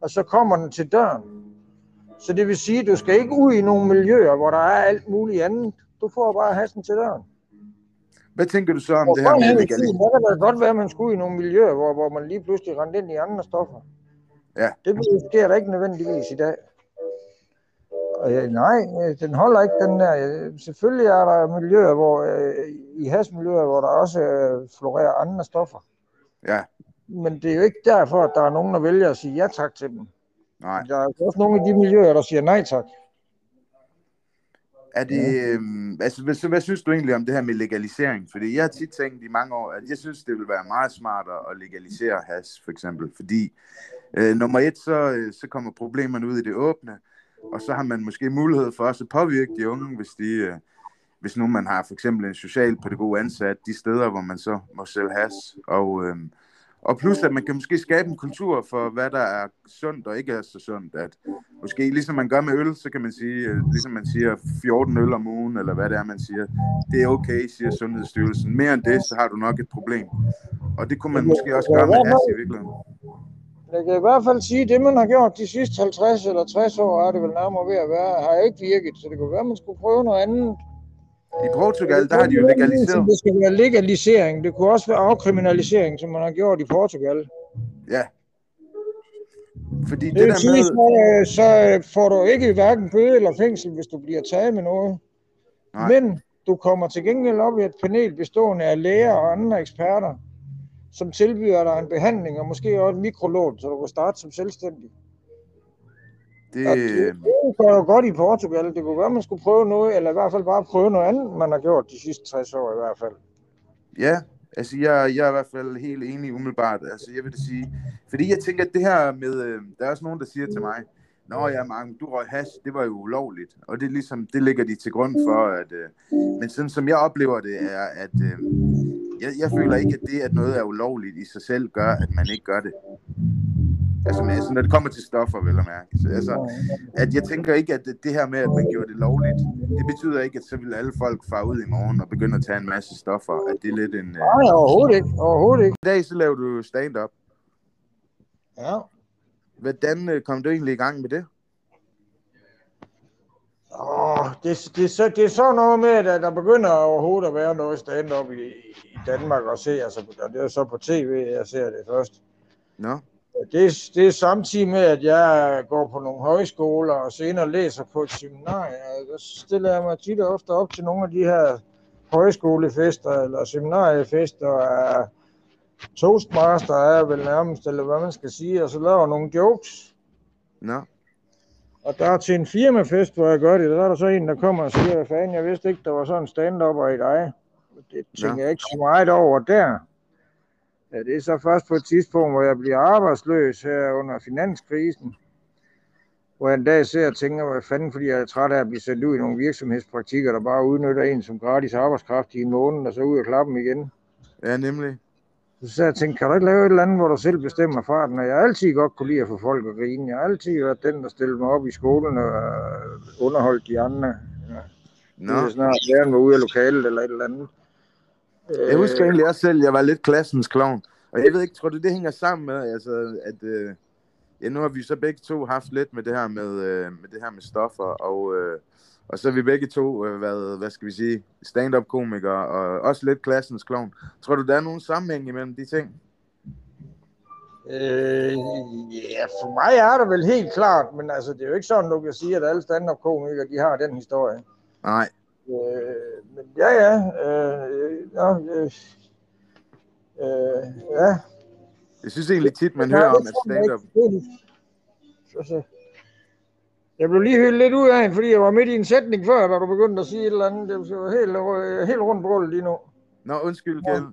og så kommer den til døren. Så det vil sige, at du skal ikke ud i nogle miljøer, hvor der er alt muligt andet. Du får bare hassen til døren. hvad tænker du så om Og det her med legalisering? der kan det godt være, at man skulle ud i nogle miljøer, hvor, hvor man lige pludselig rendte ind i andre stoffer. Ja. Det sker der ikke nødvendigvis i dag. Og, øh, nej, øh, den holder ikke den der. Øh, Selvfølgelig er der miljøer, hvor, øh, i hasmiljøer, hvor der også øh, florerer andre stoffer. Ja, Men det er jo ikke derfor, at der er nogen, der vælger at sige ja tak til dem. nej. Der er også nogle af de miljøer, der siger nej tak. Er det, øhm, altså, hvad, så hvad synes du egentlig om det her med legalisering? Fordi jeg har tit tænkt i mange år, at jeg synes, det vil være meget smartere at legalisere has, for eksempel. Fordi øh, nummer et, så, øh, så kommer problemerne ud i det åbne, og så har man måske mulighed for også at påvirke de unge, hvis de, øh, hvis nu man har for eksempel en socialpædagog ansat de steder, hvor man så må sælge has. Og, øh, og plus, at man kan måske skabe en kultur for, hvad der er sundt og ikke er så sundt. At måske ligesom man gør med øl, så kan man sige, øh, ligesom man siger 14 øl om ugen, eller hvad det er, man siger. Det er okay, siger Sundhedsstyrelsen. Mere end det, så har du nok et problem. Og det kunne man måske også gøre med has i virkeligheden. Jeg kan i hvert fald sige, at det, man har gjort de sidste 50 eller 60 år, er det vel nærmere ved at være, har ikke virket. Så det kunne være, at man skulle prøve noget andet. I Portugal, der har de jo legaliseret. Det skal være legalisering. Det kunne også være afkriminalisering, som man har gjort i Portugal. Ja. Fordi Det det der sige, med... så, så får du ikke hverken bøde eller fængsel, hvis du bliver taget med noget. Nej. Men du kommer til gengæld op i et panel bestående af læger og andre eksperter, som tilbyder dig en behandling og måske også et mikrolån, så du kan starte som selvstændig. Det, Og det, det går jo godt i Portugal. Det kunne være, at man skulle prøve noget, eller i hvert fald bare prøve noget andet, man har gjort de sidste 60 år i hvert fald. Ja, altså jeg, jeg er i hvert fald helt enig umiddelbart. Altså jeg vil da sige, fordi jeg tænker, at det her med, øh, der er også nogen, der siger til mig, Nå ja, Mark, du røg hash, det var jo ulovligt. Og det er ligesom, det ligger de til grund for, at, øh, men sådan som jeg oplever det, er, at øh, jeg, jeg føler ikke, at det, at noget er ulovligt i sig selv, gør, at man ikke gør det. Altså, men, altså når det kommer til stoffer, vel at mærke. Så, altså, at jeg tænker ikke, at det, det her med, at man gjorde det lovligt, det betyder ikke, at så vil alle folk fare ud i morgen og begynde at tage en masse stoffer. At det er lidt en... Øh... Nej, overhovedet ikke. Overhovedet ikke. I dag så laver du stand-up. Ja. Hvordan øh, kom du egentlig i gang med det? Åh, det, det, er så, det er så noget med, at der begynder overhovedet at være noget stand-up i, i Danmark og se, altså, og det er så på tv, jeg ser det først. Nå, Det, det er samtidig med, at jeg går på nogle højskoler og senere læser på et seminarie. Der stiller jeg mig tit og ofte op til nogle af de her højskolefester eller seminariefester af Toastmaster er vel nærmest, eller hvad man skal sige, og så laver nogle jokes. nå, Og der er til en firmafest, hvor jeg gør det, der er der så en, der kommer og siger, fanden, jeg vidste ikke, der var sådan en stand-upper i dig. Det tænker Nå. jeg ikke så meget over der. Ja, det er så først på et tidspunkt, hvor jeg bliver arbejdsløs her under finanskrisen. Hvor jeg en dag ser og tænker, hvad fanden, fordi jeg er træt af at blive sendt ud i nogle virksomhedspraktikker, der bare udnytter en som gratis arbejdskraft i en måned, og så ud og klappe dem igen. ja, nemlig. Så sad jeg tænkte, kan du ikke lave et eller andet, hvor du selv bestemmer farten? Og jeg har altid godt kunne lide at få folk at grine. Jeg har altid været den, der stillede mig op i skolen og øh, underholdt de andre. Ja. Nå. Det er snart læreren var ude af lokalet eller et eller andet. Jeg husker egentlig også selv, jeg var lidt klassens klovn. Og jeg ved ikke, tror du, det hænger sammen med, altså, at øh, ja, nu har vi så begge to haft lidt med det her med, øh, med, det her med stoffer, og, øh, og så har vi begge to øh, været, hvad skal vi sige, stand-up komikere, og også lidt klassens klovn. Tror du, der er nogen sammenhæng imellem de ting? Øh, ja, for mig er det vel helt klart, men altså, det er jo ikke sådan, du kan sige, at alle stand-up-komikere, de har den historie. Nej. Øh, men ja, ja. Øh, ja, øh, øh, ja. Jeg synes egentlig tit, man hører om, at stand-up... Altså, jeg blev lige hyldet lidt ud af hende, fordi jeg var midt i en sætning før, da du begyndte at sige et eller andet. Det var helt, helt rundt på lige nu. Nå, undskyld, Kjeld.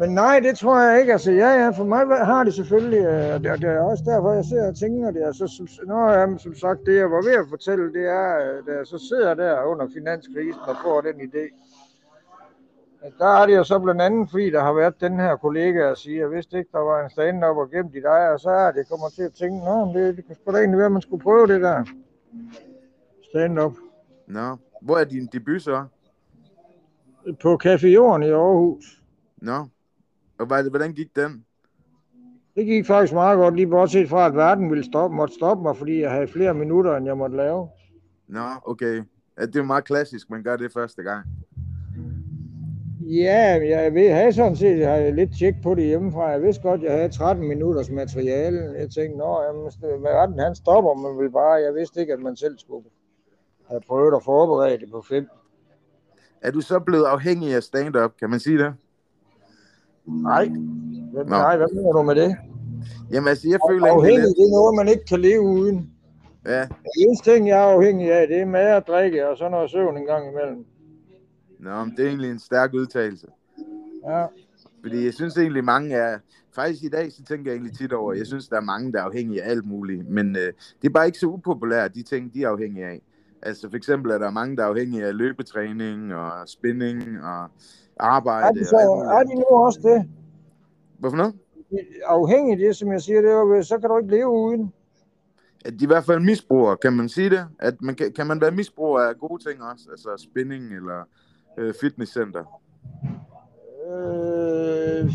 Men nej, det tror jeg ikke. Altså, ja, ja, for mig har det selvfølgelig, øh, og det, det er også derfor, jeg ser og tænker det. Altså, som, nå, ja, men som sagt, det jeg var ved at fortælle, det er, øh, da jeg så sidder der under finanskrisen og får den idé. At Der er det jo så blandt andet, fordi der har været den her kollega, og siger, jeg vidste ikke, der var en stand-up og gemt i dig, og så er det kommer til at tænke, nå, det, det kunne sgu da egentlig være, at man skulle prøve det der. Stand-up. Nå, hvor er din debut så? På Café Jorden i Aarhus. Nå, og hvordan gik den? Det gik faktisk meget godt, lige bortset fra, at verden ville stoppe, måtte stoppe mig, fordi jeg havde flere minutter, end jeg måtte lave. Nå, okay. Det er jo meget klassisk, man gør det første gang. Ja, jeg ved, have sådan set, jeg har lidt tjek på det hjemmefra. Jeg vidste godt, jeg havde 13 minutters materiale. Jeg tænkte, nå, jamen, verden han stopper, man vil bare, jeg vidste ikke, at man selv skulle have prøvet at forberede det på fem. Er du så blevet afhængig af stand-up, kan man sige det? Nej, Nå. nej, hvad mener du med det? Jamen altså, jeg føler Afhængig, lidt... det er noget, man ikke kan leve uden. Ja, Den eneste ting, jeg er afhængig af, det er mad og drikke, og så noget søvn en gang imellem. Nå, men det er egentlig en stærk udtalelse. Ja. Fordi jeg synes egentlig mange er... Faktisk i dag, så tænker jeg egentlig tit over, jeg synes, der er mange, der er afhængige af alt muligt. Men øh, det er bare ikke så upopulært, de ting, de er afhængige af. Altså for eksempel er der mange, der er afhængige af løbetræning og spinning og arbejde. Er de, så, er de nu også det? Hvorfor noget? Afhængig det, som jeg siger, det er, så kan du ikke leve uden. At de i hvert fald misbruger, kan man sige det? At man kan, kan man være misbruger af gode ting også? Altså spinning eller øh, fitnesscenter? Øh,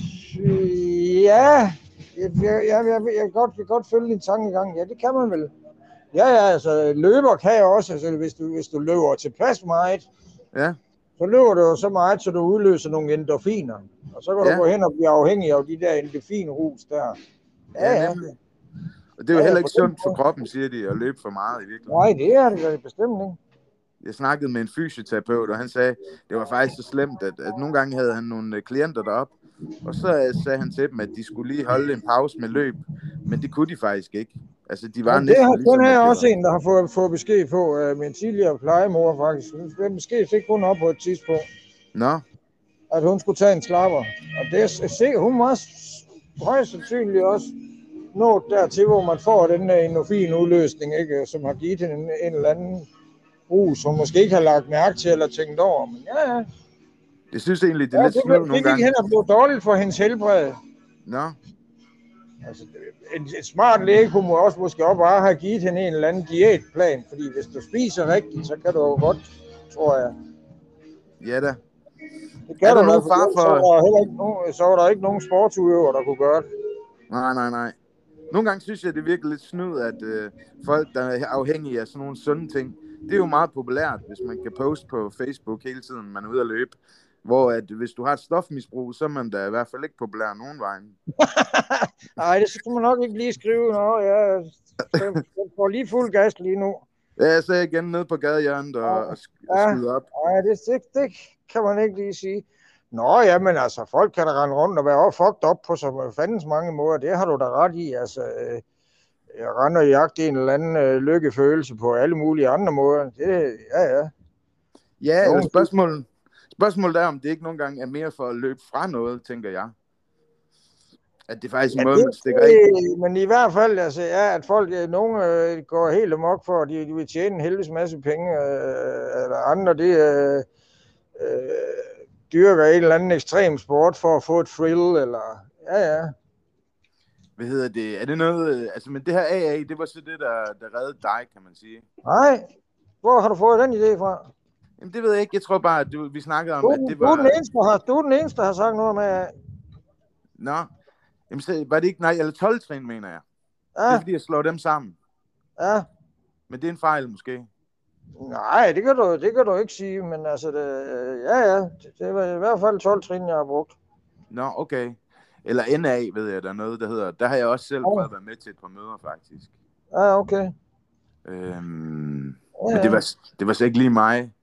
ja, jeg, jeg, jeg, jeg, jeg, godt, jeg kan godt følge din tankegang. Ja, det kan man vel. Ja, ja, altså løber kan jeg også, altså, hvis, du, hvis du løber tilpas meget, Ja, så løber du så meget, så du udløser nogle endorfiner. Og så kan du Ja. gå hen og blive afhængig af de der endorfinrus der. Ja, ja, nemlig. Og det er jo Ja, heller ikke sundt for kroppen, siger de, at løbe for meget i virkeligheden. Nej, det er det da bestemt ikke. Jeg snakkede med en fysioterapeut, og han sagde, det var faktisk så slemt, at, at nogle gange havde han nogle øh, klienter derop, og så øh, sagde han til dem, at de skulle lige holde en pause med løb, men det kunne de faktisk ikke. Altså, de var Ja, det næsten har, ligesom, den her det også var- en, der har fået, fået besked på. Uh, min tidligere plejemor faktisk. Den besked fik hun op på et tidspunkt. Nå, at hun skulle tage en slapper. Og det er sikkert, hun også højst sandsynligt også nå dertil, hvor man får den der endorfin udløsning, ikke, som har givet hende en, en eller anden rus, som måske ikke har lagt mærke til eller tænkt over. Men ja, ja. jeg synes egentlig, det er ja lidt det, sløvt det nogle gik gange. hen og blev dårligt for hendes helbred. Nå, Altså, en, en smart læge kunne må også måske også bare have givet hende en eller anden diætplan, fordi hvis du spiser rigtigt, så kan du jo godt, tror jeg. ja da. Det kan Er der du nogen for far ellers så for- var der ikke nogen, så var der ikke nogen sportsudøver, der kunne gøre det. Nej, nej, nej. nogle gange synes jeg, det virker lidt snyd, at øh, folk, der er afhængige af sådan nogle sunde ting, det er jo meget populært, hvis man kan poste på Facebook hele tiden, man er ude at løbe. Hvor at hvis du har et stofmisbrug, så er man da i hvert fald ikke populær nogen vejen. Nej, det skal man nok ikke lige skrive. Nå, ja, jeg får lige fuld gas lige nu. Ja, jeg sagde igen nede på gadehjørnet og, og Ja. skyde op. Nej, det, det, det kan man ikke lige sige. Nå, ja, men altså, folk kan da rende rundt og være fucked op på så fandens mange måder. Det har du da ret i. Altså, øh, jeg render og jagter en eller anden øh, lykkefølelse på alle mulige andre måder. Det, ja, ja. Ja, Nogen- spørgsmålet, spørgsmålet er, om det ikke nogle gange er mere for at løbe fra noget, tænker jeg. At det er faktisk en Ja, måde, det- man stikker af. men i hvert fald, altså, ja, at folk, øh, nogle øh, går helt amok for, at de, de vil tjene en helvedes masse penge, øh, eller andre, det øh, øh, dyrker en eller anden ekstrem sport for at få et thrill, eller, ja, ja. Hvad hedder det? Er det noget... øh, Altså, men det her AA, det var så det, der, der reddede dig, kan man sige. Nej, hvor har du fået den idé fra? Jamen, det ved jeg ikke. Jeg tror bare, at du, vi snakkede om, Du, at det det du, er den var... eneste, der har, du er den eneste, der har sagt noget med, Nå. Jamen, så var det ikke... Nej, eller 12 trin, mener jeg. Det er ja, fordi, jeg slår dem sammen. ja. Men det er en fejl, måske. Nej, det kan, du, det kan du ikke sige, men altså, det, ja, ja, det, det var i hvert fald 12 trin, jeg har brugt. Nå, okay. Eller NA, ved jeg, der er noget, der hedder. Der har jeg også selv Åh. prøvet at være med til et par møder, faktisk. Ja, okay. Øhm, Ja, Men det var, det var så ikke lige mig.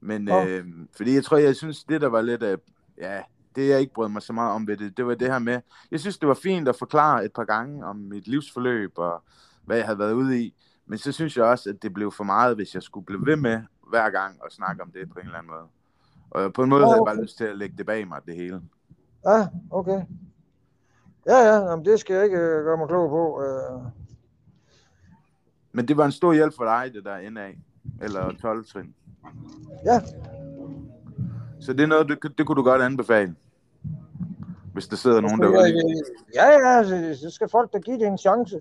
Men Nå. øh, fordi jeg tror, jeg synes, det der var lidt af, ja, det jeg ikke brød mig så meget om ved det, det var det her med, jeg synes, det var fint at forklare et par gange om mit livsforløb og hvad jeg havde været ude i. Men så synes jeg også, at det blev for meget, hvis jeg skulle blive ved med hver gang at snakke om det på en eller anden måde. Og på en måde Nå, havde jeg okay. bare lyst til at lægge det bag mig, det hele. Ja, okay. Ja, ja, jamen, det skal jeg ikke øh, gøre mig klog på. Øh. Men det var en stor hjælp for dig, det der NA, eller 12 trin. Ja, Så det er noget, det, det kunne du godt anbefale. Hvis der sidder nogen derude. ja, ja, så, så skal folk da give det en chance.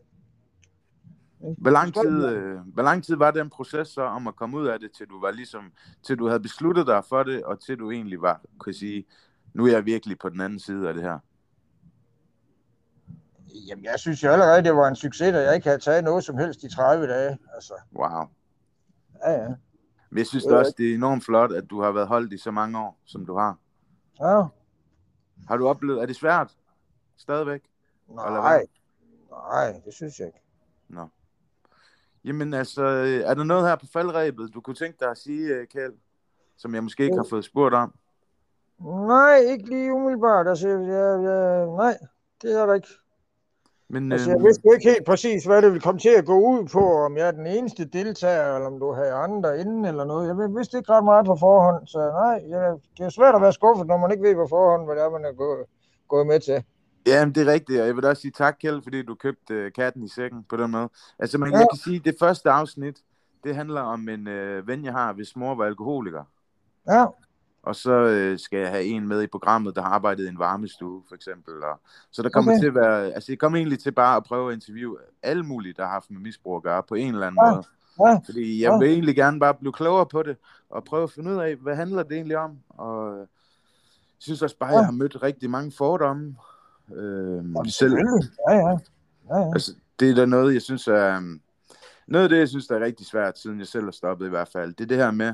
Hvor lang, tid, øh, hvor lang tid var den proces så om at komme ud af det, til du var ligesom, til du havde besluttet dig for det, og til du egentlig var, kunne sige, nu er jeg virkelig på den anden side af det her. Jamen, jeg synes jo allerede, det var en succes, at jeg ikke havde taget noget som helst i 30 dage. Altså, Wow. ja, ja. Men jeg synes Øh. da også, det er enormt flot, at du har været holdt i så mange år, som du har. ja. Har du oplevet, er det svært? Stadigvæk? Nej, nej, det synes jeg ikke. Nå. Jamen altså, øh, er der noget her på faldrebet, du kunne tænke dig at sige, øh, Kjeld, som jeg måske ikke har fået spurgt om? Nej, ikke lige umiddelbart. Altså, jeg, jeg, nej, det er der ikke. Men, Altså, jeg vidste jo ikke helt præcis, hvad det ville komme til at gå ud på, om jeg er den eneste deltager, eller om du havde andre inden eller noget. Jeg vidste ikke ret meget på forhånd, så nej, jeg, det er svært at være skuffet, når man ikke ved på forhånd, hvad det er, man er gået, gået med til. Ja, men det er rigtigt, og jeg vil da også sige tak, Kjeld, fordi du købte øh, katten i sækken på den måde. Altså, man, Ja. jeg kan sige, at det første afsnit, det handler om en øh, ven, jeg har, hvis mor var alkoholiker. Ja, Og så øh, skal jeg have en med i programmet, der har arbejdet i en varmestue, for eksempel. Og, så der kommer Okay. til at være, altså det kommer egentlig til bare at prøve at interviewe alle mulige, der har haft med misbrug at gøre, på en eller anden Ja. måde. ja, Fordi jeg Ja. vil egentlig gerne bare blive klogere på det, og prøve at finde ud af, hvad handler det egentlig om. Og øh, jeg synes også bare, at Ja. jeg har mødt rigtig mange fordomme. Øh, selv, selvfølgelig. Ja, ja. ja, ja. Altså, det er da noget, jeg synes er... um, Noget af det, jeg synes, der er rigtig svært, siden jeg selv har stoppet i hvert fald, det er det her med...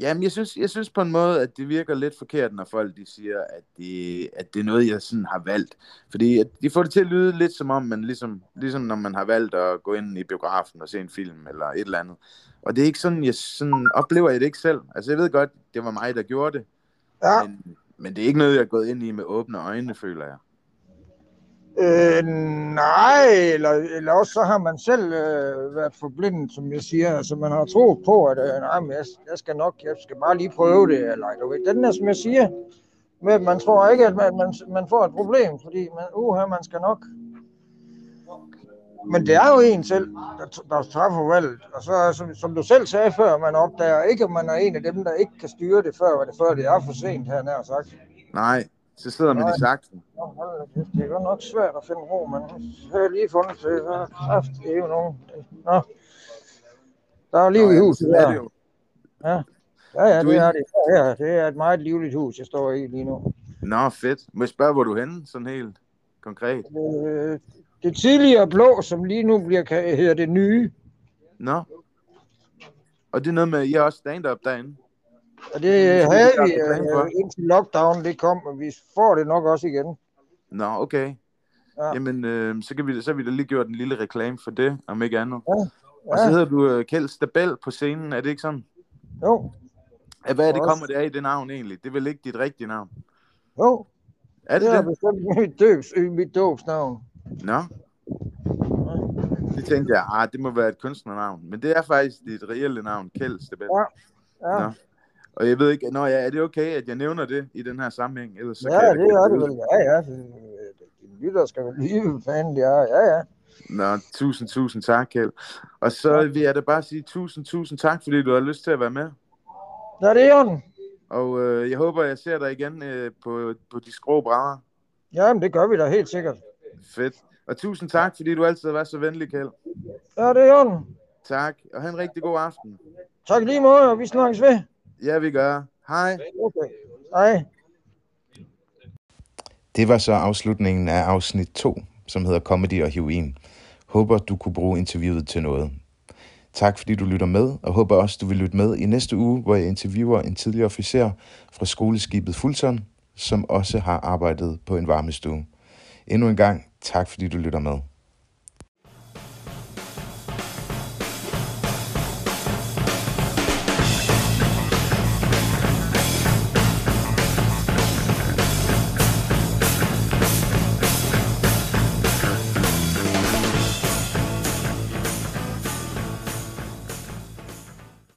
Jamen, jeg synes, jeg synes på en måde, at det virker lidt forkert, når folk de siger, at det, at det er noget, jeg sådan har valgt. Fordi at de får det til at lyde lidt som om, man ligesom, ligesom når man har valgt at gå ind i biografen og se en film eller et eller andet. Og det er ikke sådan, jeg sådan oplever jeg det ikke selv. Altså, jeg ved godt, det var mig, der gjorde det. ja. Men, men det er ikke noget, jeg er gået ind i med åbne øjne, føler jeg. Øh, nej, eller, eller også så har man selv øh, været forblindet, som jeg siger. Altså man har troet på, at øh, nej, men jeg, jeg skal nok, jeg skal bare lige prøve det. Eller, du ved, den der, som jeg siger, med, man tror ikke, at man, man, man får et problem, fordi man, uha, man skal nok. Men det er jo en selv, der, der træffer valget. Og så, som, som du selv sagde før, man opdager ikke, at man er en af dem, der ikke kan styre det før, det, før det er for sent, her nær sagt. Nej, så sidder man i saksen. Nå, det er godt nok svært at finde ro, men så har jeg lige fundet det. Så kraft, det er jo nogen. Nå. Der er liv i huset er der. det jo. Ja, ja, ja Du det er er det. Ja, det er et meget livligt hus, jeg står i lige nu. Nå, fedt. Må jeg spørge, hvor du er henne, sådan helt konkret? Øh, Det tidligere blå, som lige nu bliver, hedder det nye. Nå. Og det er noget med, at I har også stand-up derinde. Og det Det havde er vi der reklame for. øh, indtil lockdown det kom, og vi får det nok også igen. Nå, okay. Ja. Jamen, øh, så, kan vi, så har vi da lige gjort en lille reklame for det, om ikke andet. Ja, Og så ja. hedder du øh, Kjeld Stabel på scenen, er det ikke sådan? Jo, Ja, Hvad er det Også. kommer det af i det navn egentlig? Det er vel ikke dit rigtige navn? jo. Er det Det er det? bestemt mit, døbs, øh, mit dåbsnavn. Nå. Det tænkte jeg, ah, det må være et kunstnernavn. Men det er faktisk dit reelle navn, Kjeld Stabel. Ja. Ja, Nå. Og jeg ved ikke, nå ja, er det okay, at jeg nævner det i den her sammenhæng? Ellers så ja kan det da er det vel. Ja, ja. Dine lytter skal vel lige, hvad fanden de er. Ja, ja. Nå, tusind, tusind tak, Kjeld. Og så vil jeg da bare sige tusind, tusind tak, fordi du har lyst til at være med. Nå, det er orden. Og øh, jeg håber, jeg ser dig igen øh, på, på de skrå brædder. Jamen, det gør vi da helt sikkert. Fedt. Og tusind tak, fordi du altid har været så venlig, Kjeld. Ja, det er orden. Tak, og have en rigtig god aften. Tak lige måde, og vi snakkes ved. Ja, vi gør. Hej. Okay. Hej. Det var så afslutningen af afsnit 2, som hedder Comedy og Heroin. Håber, du kunne bruge interviewet til noget. Tak fordi du lytter med, og håber også, du vil lytte med i næste uge, hvor jeg interviewer en tidligere officer fra skoleskibet Fulton, som også har arbejdet på en varmestue. Endnu en gang, tak fordi du lytter med.